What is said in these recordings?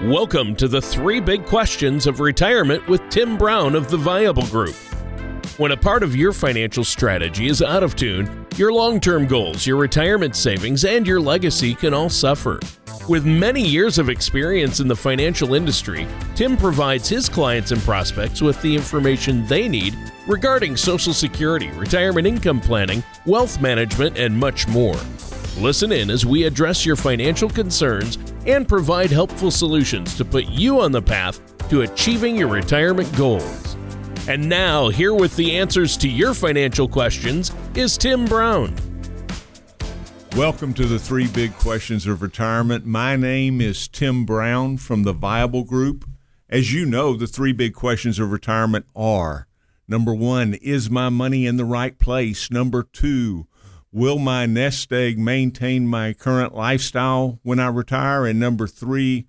Welcome to the three big questions of retirement with Tim Brown of the Viable Group. When a part of your financial strategy is out of tune, your long term goals, your retirement savings, and your legacy can all suffer. With many years of experience in the financial industry, Tim provides his clients and prospects with the information they need regarding Social Security, retirement income planning, wealth management, and much more. Listen in as we address your financial concerns and provide helpful solutions to put you on the path to achieving your retirement goals. And now, here with the answers to your financial questions is Tim Brown. Welcome to the three big questions of retirement. My name is Tim Brown from the Viable Group. As you know, the three big questions of retirement are number one, is my money in the right place? Number two, Will my nest egg maintain my current lifestyle when I retire? And number three,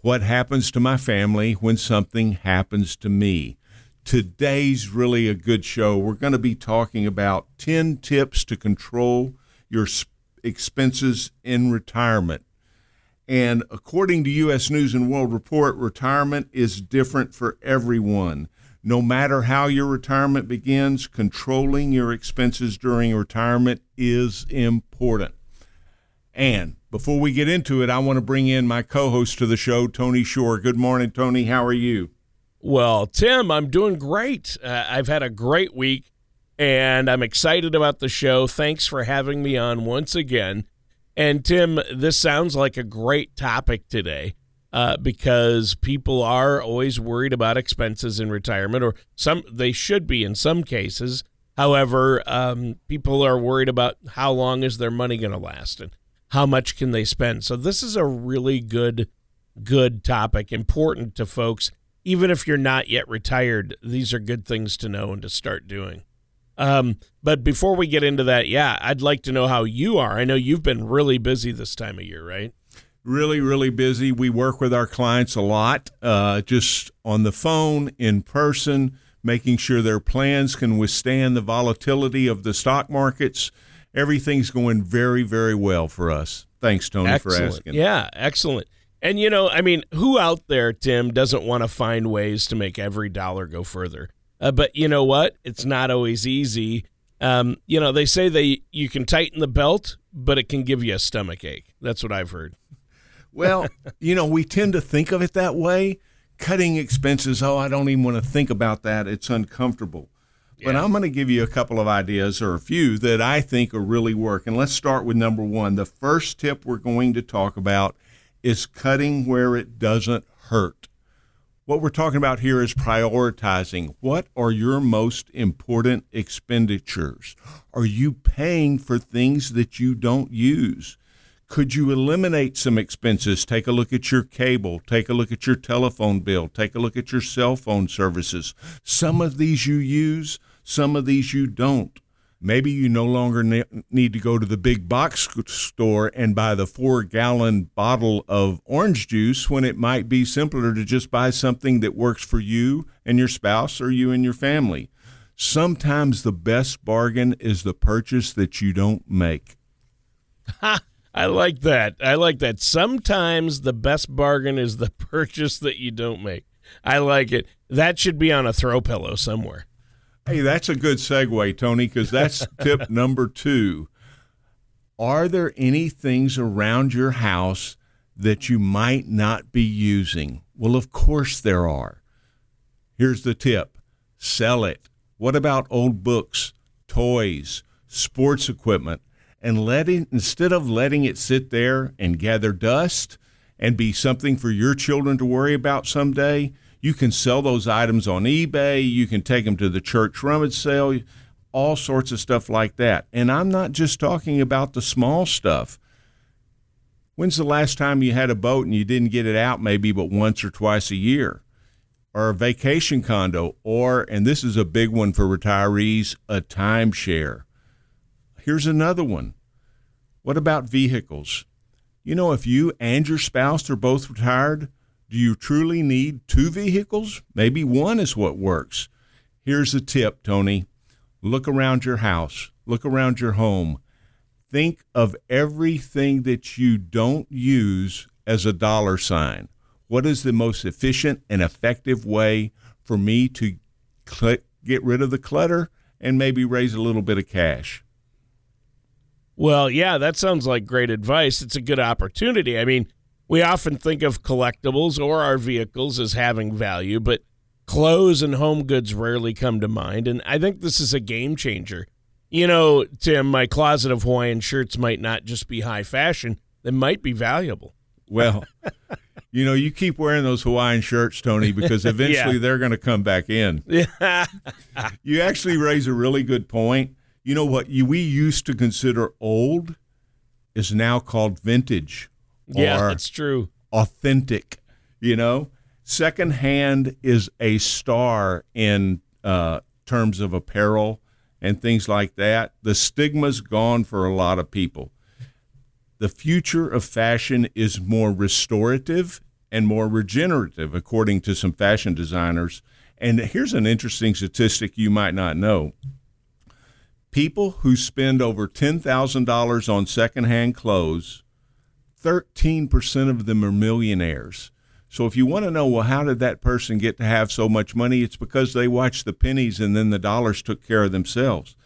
what happens to my family when something happens to me? Today's really a good show. We're going to be talking about 10 tips to control your expenses in retirement. And according to U.S. News and World Report, retirement is different for everyone. No matter how your retirement begins, controlling your expenses during retirement is important. And before we get into it, I want to bring in my co host to the show, Tony Shore. Good morning, Tony. How are you? Well, Tim, I'm doing great. Uh, I've had a great week and I'm excited about the show. Thanks for having me on once again. And Tim, this sounds like a great topic today uh, because people are always worried about expenses in retirement, or some they should be in some cases. However, um, people are worried about how long is their money going to last and how much can they spend. So this is a really good, good topic, important to folks. Even if you're not yet retired, these are good things to know and to start doing. Um, but before we get into that, yeah, I'd like to know how you are. I know you've been really busy this time of year, right? Really, really busy. We work with our clients a lot, uh, just on the phone, in person, making sure their plans can withstand the volatility of the stock markets. Everything's going very, very well for us. Thanks, Tony, excellent. for asking. Yeah, excellent. And you know, I mean, who out there, Tim, doesn't want to find ways to make every dollar go further? Uh, but you know what? It's not always easy. Um, you know, they say they you can tighten the belt, but it can give you a stomach ache. That's what I've heard. Well, you know, we tend to think of it that way. Cutting expenses, oh, I don't even want to think about that. It's uncomfortable. Yeah. But I'm going to give you a couple of ideas or a few that I think are really work. And let's start with number one. The first tip we're going to talk about is cutting where it doesn't hurt. What we're talking about here is prioritizing. What are your most important expenditures? Are you paying for things that you don't use? Could you eliminate some expenses? Take a look at your cable, take a look at your telephone bill, take a look at your cell phone services. Some of these you use, some of these you don't. Maybe you no longer need to go to the big box store and buy the four gallon bottle of orange juice when it might be simpler to just buy something that works for you and your spouse or you and your family. Sometimes the best bargain is the purchase that you don't make. I like that. I like that. Sometimes the best bargain is the purchase that you don't make. I like it. That should be on a throw pillow somewhere. Hey, that's a good segue, Tony, because that's tip number two. Are there any things around your house that you might not be using? Well, of course there are. Here's the tip sell it. What about old books, toys, sports equipment? And letting instead of letting it sit there and gather dust and be something for your children to worry about someday, you can sell those items on eBay, you can take them to the church rummage sale, all sorts of stuff like that. And I'm not just talking about the small stuff. When's the last time you had a boat and you didn't get it out maybe but once or twice a year? Or a vacation condo, or, and this is a big one for retirees, a timeshare. Here's another one. What about vehicles? You know, if you and your spouse are both retired, do you truly need two vehicles? Maybe one is what works. Here's a tip, Tony. Look around your house, look around your home. Think of everything that you don't use as a dollar sign. What is the most efficient and effective way for me to cl- get rid of the clutter and maybe raise a little bit of cash? Well, yeah, that sounds like great advice. It's a good opportunity. I mean, we often think of collectibles or our vehicles as having value, but clothes and home goods rarely come to mind. And I think this is a game changer. You know, Tim, my closet of Hawaiian shirts might not just be high fashion, they might be valuable. Well, you know, you keep wearing those Hawaiian shirts, Tony, because eventually Yeah. they're going to come back in. Yeah. You actually raise a really good point. You know what you, we used to consider old is now called vintage yeah, or that's true. authentic. You know, secondhand is a star in uh, terms of apparel and things like that. The stigma's gone for a lot of people. The future of fashion is more restorative and more regenerative, according to some fashion designers. And here's an interesting statistic you might not know. People who spend over $10,000 on secondhand clothes 13% of them are millionaires. So if you want to know, well, how did that person get to have so much money? It's because they watched the pennies and then the dollars took care of themselves.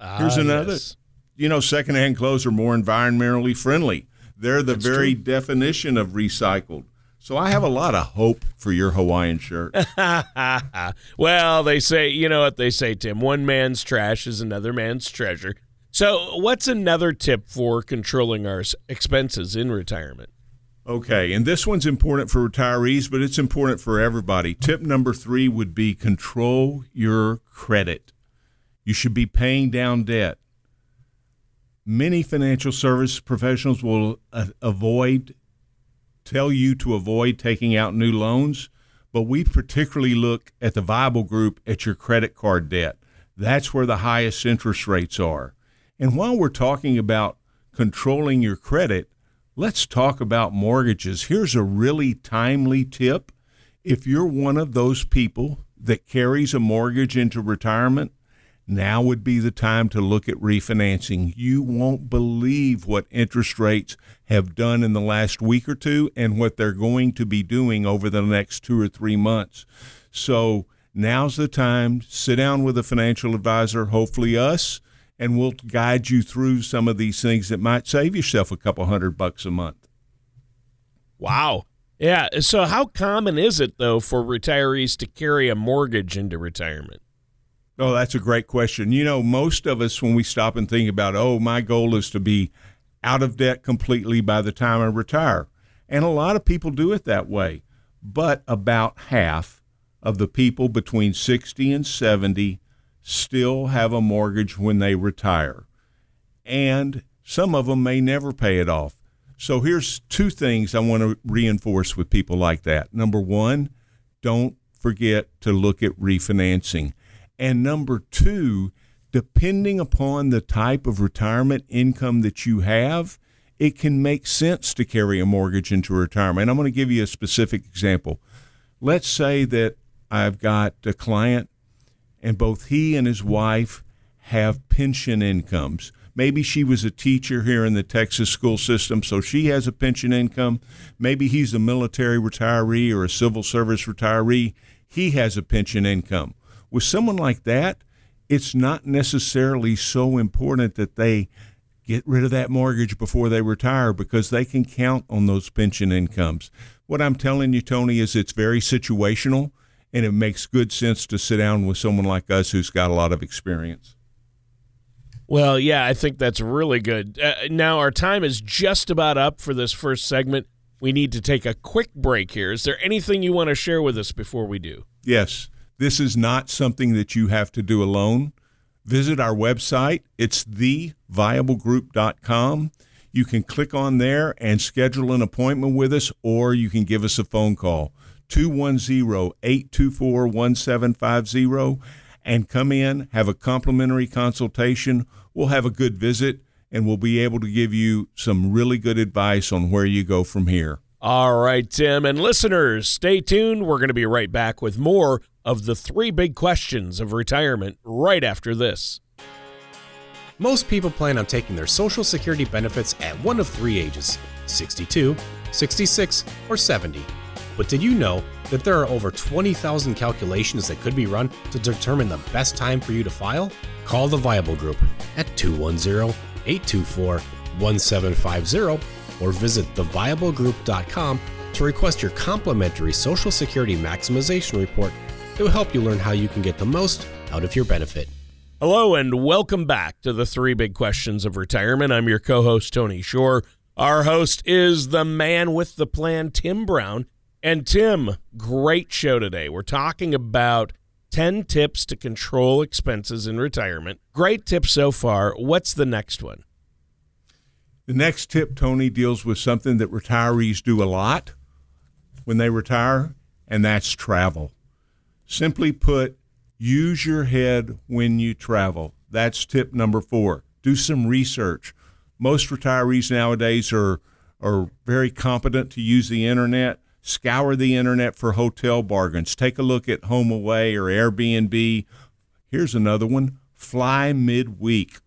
Here's Ah, another. yes. You know, secondhand clothes are more environmentally friendly. They're the That's very true. definition of recycled. So I have a lot of hope for your Hawaiian shirt. well, they say, you know what they say, Tim? One man's trash is another man's treasure. So, what's another tip for controlling our expenses in retirement? Okay, and this one's important for retirees, but it's important for everybody. Tip number three would be control your credit. You should be paying down debt. Many financial service professionals will uh, avoid, tell you to avoid taking out new loans, but we particularly look at the Viable Group at your credit card debt. That's where the highest interest rates are. And while we're talking about controlling your credit, let's talk about mortgages. Here's a really timely tip. If you're one of those people that carries a mortgage into retirement, now would be the time to look at refinancing. You won't believe what interest rates have done in the last week or two and what they're going to be doing over the next two or three months. So now's the time. Sit down with a financial advisor, hopefully us, and we'll guide you through some of these things that might save yourself a couple hundred bucks a month. Wow. Yeah. So, how common is it, though, for retirees to carry a mortgage into retirement? Oh, that's a great question. You know, most of us, when we stop and think about, oh, my goal is to be out of debt completely by the time I retire. And a lot of people do it that way. But about half of the people between 60 and 70 still have a mortgage when they retire. And some of them may never pay it off. So here's two things I want to reinforce with people like that. Number one, don't forget to look at refinancing. And number two, depending upon the type of retirement income that you have, it can make sense to carry a mortgage into retirement. I'm going to give you a specific example. Let's say that I've got a client and both he and his wife have pension incomes. Maybe she was a teacher here in the Texas school system, so she has a pension income. Maybe he's a military retiree or a civil service retiree. He has a pension income. With someone like that, it's not necessarily so important that they get rid of that mortgage before they retire because they can count on those pension incomes. What I'm telling you, Tony, is it's very situational and it makes good sense to sit down with someone like us who's got a lot of experience. Well, yeah, I think that's really good. Uh, now, our time is just about up for this first segment. We need to take a quick break here. Is there anything you want to share with us before we do? Yes, this is not something that you have to do alone. Visit our website. It's theviablegroup.com. You can click on there and schedule an appointment with us, or you can give us a phone call 210 824 1750 and come in, have a complimentary consultation. We'll have a good visit and we'll be able to give you some really good advice on where you go from here. All right, Tim. And listeners, stay tuned. We're going to be right back with more of the three big questions of retirement right after this. Most people plan on taking their Social Security benefits at one of three ages 62, 66, or 70. But did you know that there are over 20,000 calculations that could be run to determine the best time for you to file? Call the Viable Group at 210 824 1750 or visit theviablegroup.com to request your complimentary Social Security Maximization Report that will help you learn how you can get the most out of your benefit. Hello, and welcome back to the three big questions of retirement. I'm your co host, Tony Shore. Our host is the man with the plan, Tim Brown. And Tim, great show today. We're talking about 10 tips to control expenses in retirement. Great tips so far. What's the next one? The next tip, Tony, deals with something that retirees do a lot when they retire, and that's travel. Simply put, use your head when you travel. That's tip number four. Do some research. Most retirees nowadays are, are very competent to use the internet Scour the internet for hotel bargains. Take a look at HomeAway or Airbnb. Here's another one fly midweek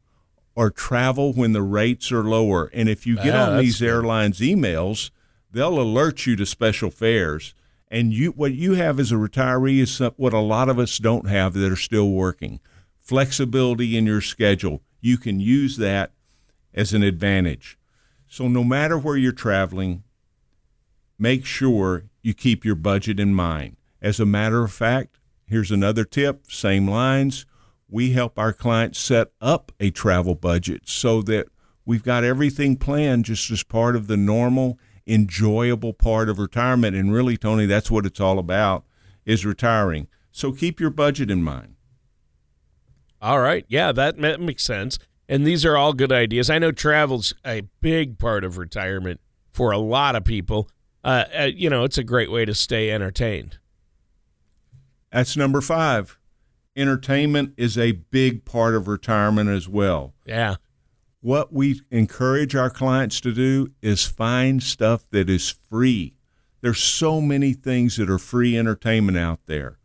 or travel when the rates are lower. And if you get Ah, on these airlines emails, they'll alert you to special fares. And you, what you have as a retiree is what a lot of us don't have that are still working. Flexibility in your schedule. You can use that as an advantage. So no matter where you're traveling, make sure you keep your budget in mind. As a matter of fact, here's another tip, same lines. We help our clients set up a travel budget so that we've got everything planned just as part of the normal, enjoyable part of retirement. And really, Tony, that's what it's all about is retiring. So keep your budget in mind. All right. Yeah, that makes sense. And these are all good ideas. I know travel's a big part of retirement for a lot of people. Uh, uh, you know, it's a great way to stay entertained. That's number five. Entertainment is a big part of retirement as well. Yeah. what we encourage our clients to do is find stuff that is free. There's so many things that are free entertainment out there.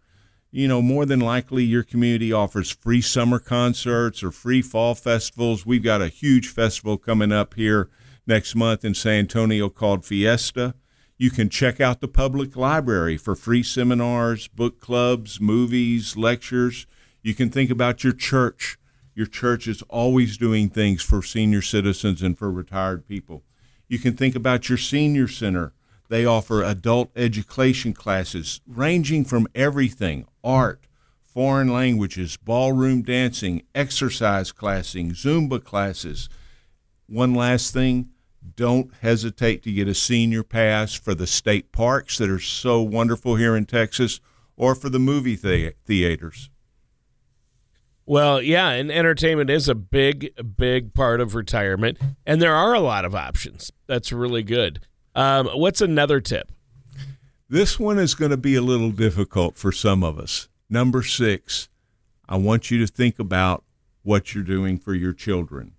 You know, more than likely your community offers free summer concerts or free fall festivals. We've got a huge festival coming up here next month in San Antonio called Fiesta. You can check out the public library for free seminars, book clubs, movies, lectures. You can think about your church. Your church is always doing things for senior citizens and for retired people. You can think about your senior center. They offer adult education classes ranging from everything art, foreign languages, ballroom dancing, exercise classing, Zumba classes. One last thing don't hesitate to get a senior pass for the state parks that are so wonderful here in Texas or for the movie thea- theaters. Well, yeah, and entertainment is a big, big part of retirement, and there are a lot of options. That's really good. Um, what's another tip? This one is going to be a little difficult for some of us. Number six, I want you to think about what you're doing for your children.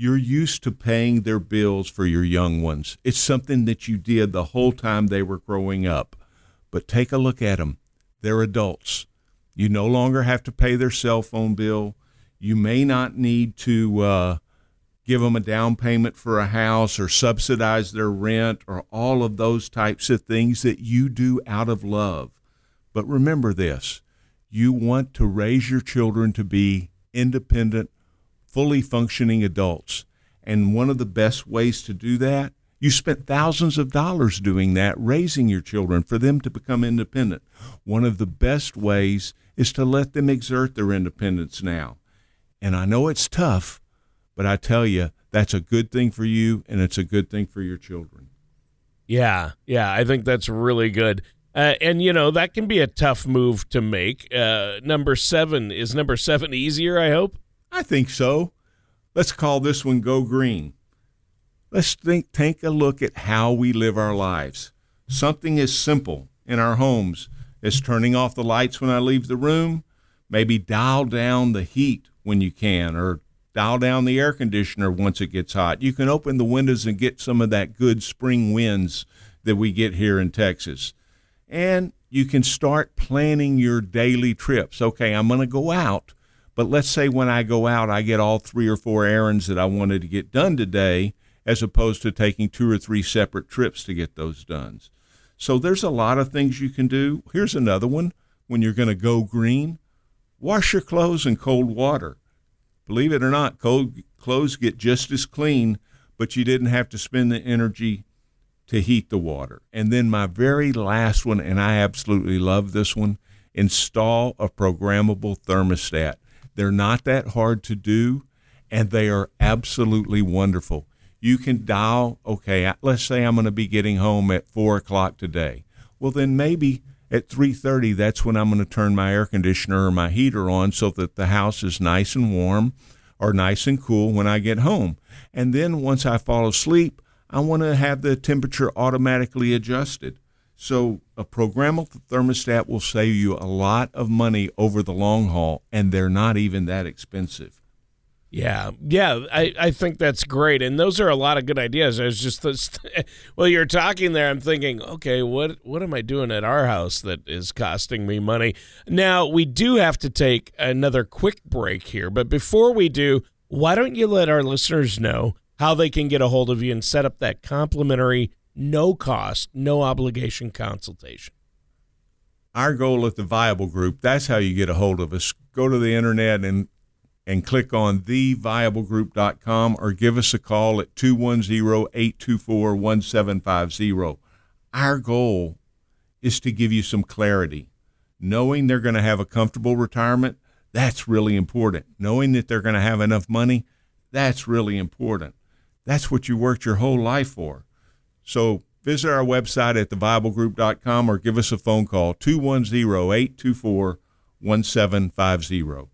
You're used to paying their bills for your young ones. It's something that you did the whole time they were growing up. But take a look at them. They're adults. You no longer have to pay their cell phone bill. You may not need to uh, give them a down payment for a house or subsidize their rent or all of those types of things that you do out of love. But remember this you want to raise your children to be independent, fully functioning adults. And one of the best ways to do that, you spent thousands of dollars doing that, raising your children for them to become independent. One of the best ways is to let them exert their independence now. And I know it's tough, but I tell you, that's a good thing for you and it's a good thing for your children. Yeah, yeah, I think that's really good. Uh, and you know that can be a tough move to make. Uh, number seven is number seven easier. I hope. I think so. Let's call this one Go Green. Let's think, take a look at how we live our lives. Something as simple in our homes as turning off the lights when I leave the room, maybe dial down the heat when you can, or dial down the air conditioner once it gets hot. You can open the windows and get some of that good spring winds that we get here in Texas. And you can start planning your daily trips. Okay, I'm going to go out, but let's say when I go out, I get all three or four errands that I wanted to get done today, as opposed to taking two or three separate trips to get those done. So there's a lot of things you can do. Here's another one when you're going to go green wash your clothes in cold water. Believe it or not, cold clothes get just as clean, but you didn't have to spend the energy to heat the water. And then my very last one, and I absolutely love this one install a programmable thermostat. They're not that hard to do, and they are absolutely wonderful. You can dial, okay, let's say I'm going to be getting home at four o'clock today. Well, then maybe at 3:30 that's when I'm going to turn my air conditioner or my heater on so that the house is nice and warm or nice and cool when I get home. And then once I fall asleep, I want to have the temperature automatically adjusted. So a programmable thermostat will save you a lot of money over the long haul and they're not even that expensive. Yeah, yeah, I, I think that's great, and those are a lot of good ideas. I was just this, well, you're talking there. I'm thinking, okay, what what am I doing at our house that is costing me money? Now we do have to take another quick break here, but before we do, why don't you let our listeners know how they can get a hold of you and set up that complimentary, no cost, no obligation consultation? Our goal at the Viable Group, that's how you get a hold of us. Go to the internet and and click on theviablegroup.com or give us a call at 210-824-1750. Our goal is to give you some clarity. Knowing they're going to have a comfortable retirement, that's really important. Knowing that they're going to have enough money, that's really important. That's what you worked your whole life for. So visit our website at theviablegroup.com or give us a phone call 210-824-1750.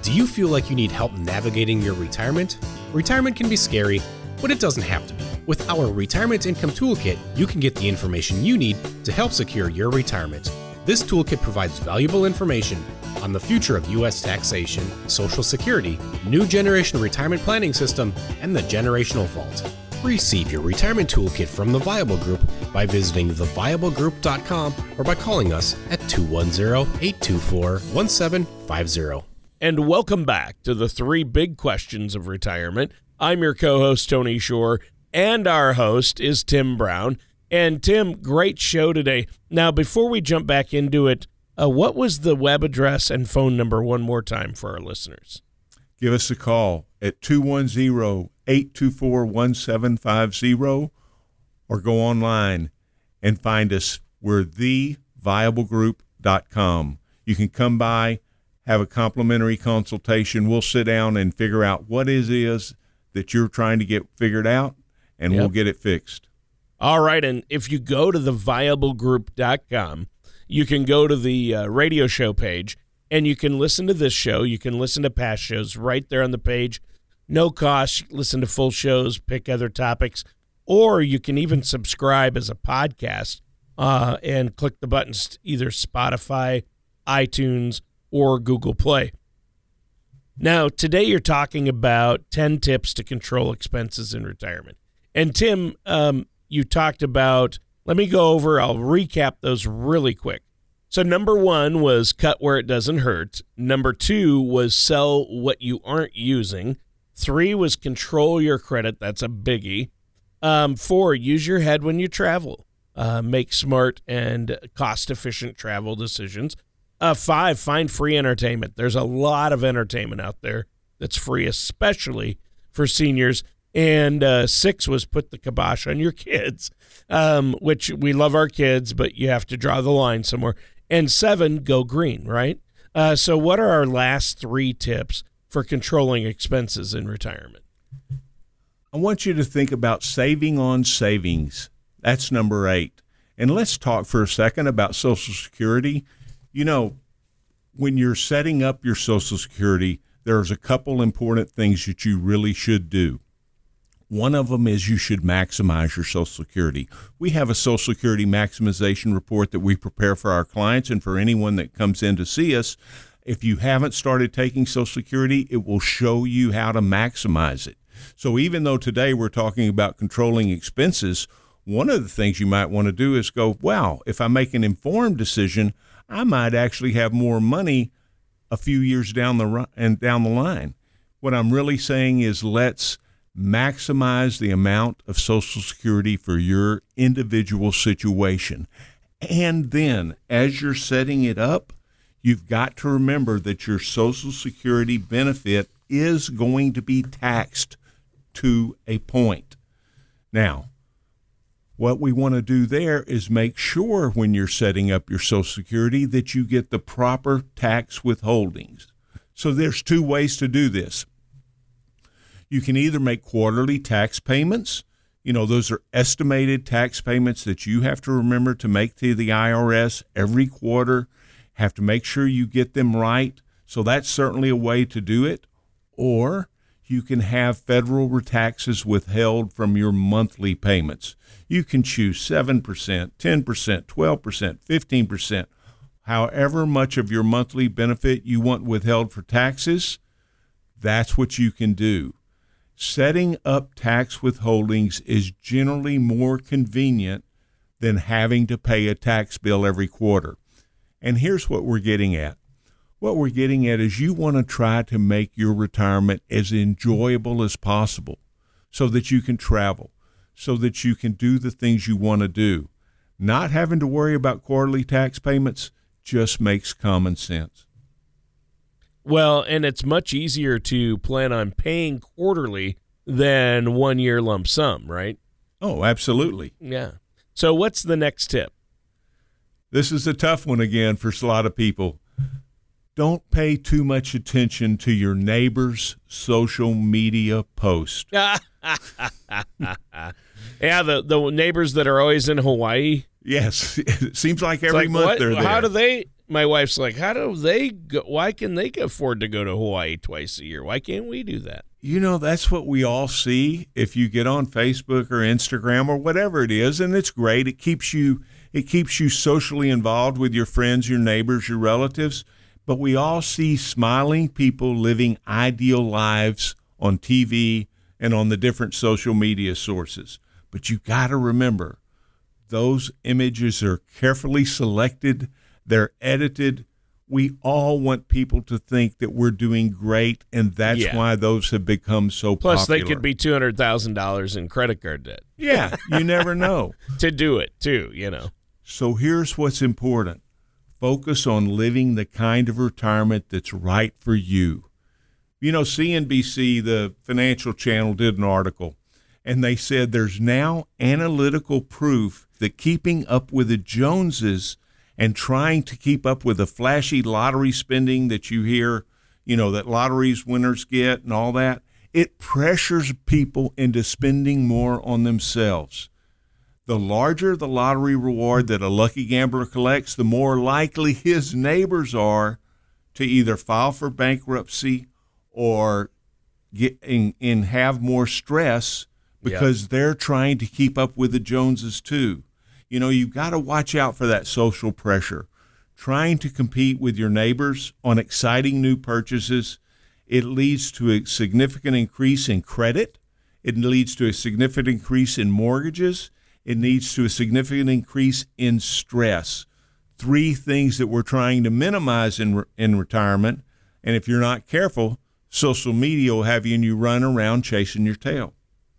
Do you feel like you need help navigating your retirement? Retirement can be scary, but it doesn't have to be. With our Retirement Income Toolkit, you can get the information you need to help secure your retirement. This toolkit provides valuable information on the future of U.S. taxation, Social Security, new generation retirement planning system, and the generational vault. Receive your retirement toolkit from the Viable Group by visiting theviablegroup.com or by calling us at 210 824 1750 and welcome back to the three big questions of retirement. I'm your co host, Tony Shore, and our host is Tim Brown. And Tim, great show today. Now, before we jump back into it, uh, what was the web address and phone number one more time for our listeners? Give us a call at 210 824 1750 or go online and find us. We're theviablegroup.com. You can come by have a complimentary consultation. We'll sit down and figure out what it is that you're trying to get figured out, and yep. we'll get it fixed. All right. And if you go to theviablegroup.com, you can go to the uh, radio show page and you can listen to this show. You can listen to past shows right there on the page. No cost. Listen to full shows, pick other topics, or you can even subscribe as a podcast uh, and click the buttons either Spotify, iTunes, or Google Play. Now, today you're talking about 10 tips to control expenses in retirement. And Tim, um, you talked about, let me go over, I'll recap those really quick. So, number one was cut where it doesn't hurt. Number two was sell what you aren't using. Three was control your credit. That's a biggie. Um, four, use your head when you travel. Uh, make smart and cost efficient travel decisions. Uh, five, find free entertainment. There's a lot of entertainment out there that's free, especially for seniors. And uh, six was put the kibosh on your kids, um, which we love our kids, but you have to draw the line somewhere. And seven, go green, right? Uh, so, what are our last three tips for controlling expenses in retirement? I want you to think about saving on savings. That's number eight. And let's talk for a second about Social Security you know, when you're setting up your Social Security, there's a couple important things that you really should do. One of them is you should maximize your Social Security. We have a Social Security maximization report that we prepare for our clients and for anyone that comes in to see us. If you haven't started taking Social Security, it will show you how to maximize it. So even though today we're talking about controlling expenses, one of the things you might want to do is go, wow, if I make an informed decision, I might actually have more money a few years down the and down the line. What I'm really saying is let's maximize the amount of Social Security for your individual situation. And then, as you're setting it up, you've got to remember that your Social Security benefit is going to be taxed to a point. Now, what we want to do there is make sure when you're setting up your Social Security that you get the proper tax withholdings. So there's two ways to do this. You can either make quarterly tax payments. You know, those are estimated tax payments that you have to remember to make to the IRS every quarter. Have to make sure you get them right. So that's certainly a way to do it. Or you can have federal taxes withheld from your monthly payments. You can choose 7%, 10%, 12%, 15%, however much of your monthly benefit you want withheld for taxes. That's what you can do setting up tax withholdings is generally more convenient than having to pay a tax bill every quarter. And here's what we're getting at. What we're getting at is you want to try to make your retirement as enjoyable as possible so that you can travel, so that you can do the things you want to do. Not having to worry about quarterly tax payments just makes common sense. Well, and it's much easier to plan on paying quarterly than one year lump sum, right? Oh, absolutely. Yeah. So, what's the next tip? This is a tough one again for a lot of people. Don't pay too much attention to your neighbor's social media post. yeah, the the neighbors that are always in Hawaii. Yes, it seems like every like, month what? they're there. How do they my wife's like, how do they go? Why can they afford to go to Hawaii twice a year? Why can't we do that? You know, that's what we all see if you get on Facebook or Instagram or whatever it is, and it's great. It keeps you it keeps you socially involved with your friends, your neighbors, your relatives. But we all see smiling people living ideal lives on TV and on the different social media sources. But you got to remember, those images are carefully selected they're edited. We all want people to think that we're doing great, and that's Yeah. why those have become so Plus, popular. they could be two hundred thousand dollars in credit card debt Yeah, you never know. to do it too. You know. So here's what's important focus on living the kind of retirement that's right for you. You know, CNBC, the financial channel, did an article, and they said there's now analytical proof that keeping up with the Joneses and trying to keep up with the flashy lottery spending that you hear, you know, that lotteries winners get and all that, it pressures people into spending more on themselves. The larger the lottery reward that a lucky gambler collects, the more likely his neighbors are to either file for bankruptcy or get and, and have more stress because they're trying to keep up with the Joneses too. You know, you've got to watch out for that social pressure. Trying to compete with your neighbors on exciting new purchases, it leads to a significant increase in credit. It leads to a significant increase in mortgages. It leads to a significant increase in stress. Three things that we're trying to minimize in, in retirement. And if you're not careful, social media will have you and you run around chasing your tail.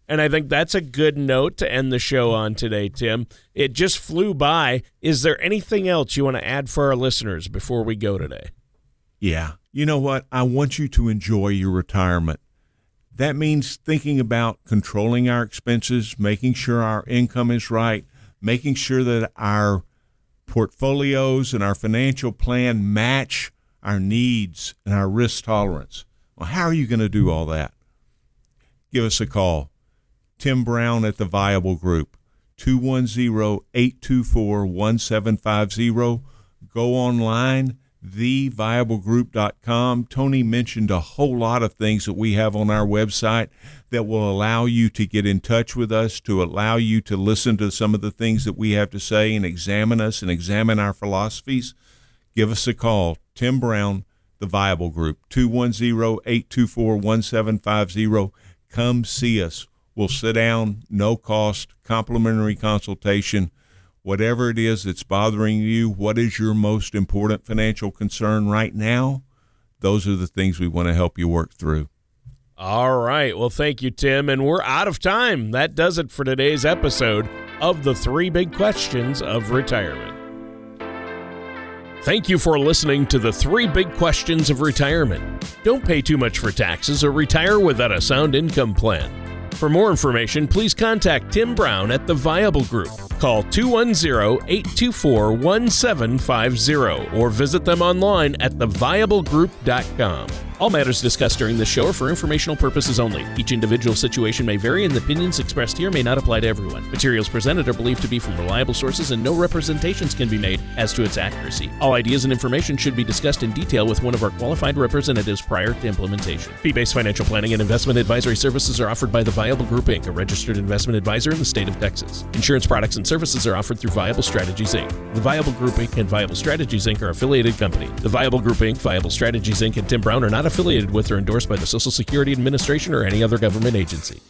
And I think that's a good note to end the show on today, Tim. It just flew by. Is there anything else you want to add for our listeners before we go today? Yeah. You know what? I want you to enjoy your retirement. That means thinking about controlling our expenses, making sure our income is right, making sure that our portfolios and our financial plan match our needs and our risk tolerance. Well, how are you going to do all that? Give us a call. Tim Brown at the Viable Group, 210 824 1750. Go online, theviablegroup.com. Tony mentioned a whole lot of things that we have on our website that will allow you to get in touch with us, to allow you to listen to some of the things that we have to say and examine us and examine our philosophies. Give us a call. Tim Brown, the Viable Group, 210 824 1750. Come see us. We'll sit down, no cost, complimentary consultation. Whatever it is that's bothering you, what is your most important financial concern right now? Those are the things we want to help you work through. All right. Well, thank you, Tim. And we're out of time. That does it for today's episode of the three big questions of retirement. Thank you for listening to the three big questions of retirement. Don't pay too much for taxes or retire without a sound income plan. For more information, please contact Tim Brown at the Viable Group. Call 210 824 1750 or visit them online at theviablegroup.com. All matters discussed during this show are for informational purposes only. Each individual situation may vary, and the opinions expressed here may not apply to everyone. Materials presented are believed to be from reliable sources, and no representations can be made as to its accuracy. All ideas and information should be discussed in detail with one of our qualified representatives prior to implementation. Fee based financial planning and investment advisory services are offered by the Viable Group Inc., a registered investment advisor in the state of Texas. Insurance products and services are offered through Viable Strategies Inc. The Viable Group Inc. and Viable Strategies Inc. are affiliated companies. The Viable Group Inc., Viable Strategies Inc., and Tim Brown are not affiliated with or endorsed by the Social Security Administration or any other government agency.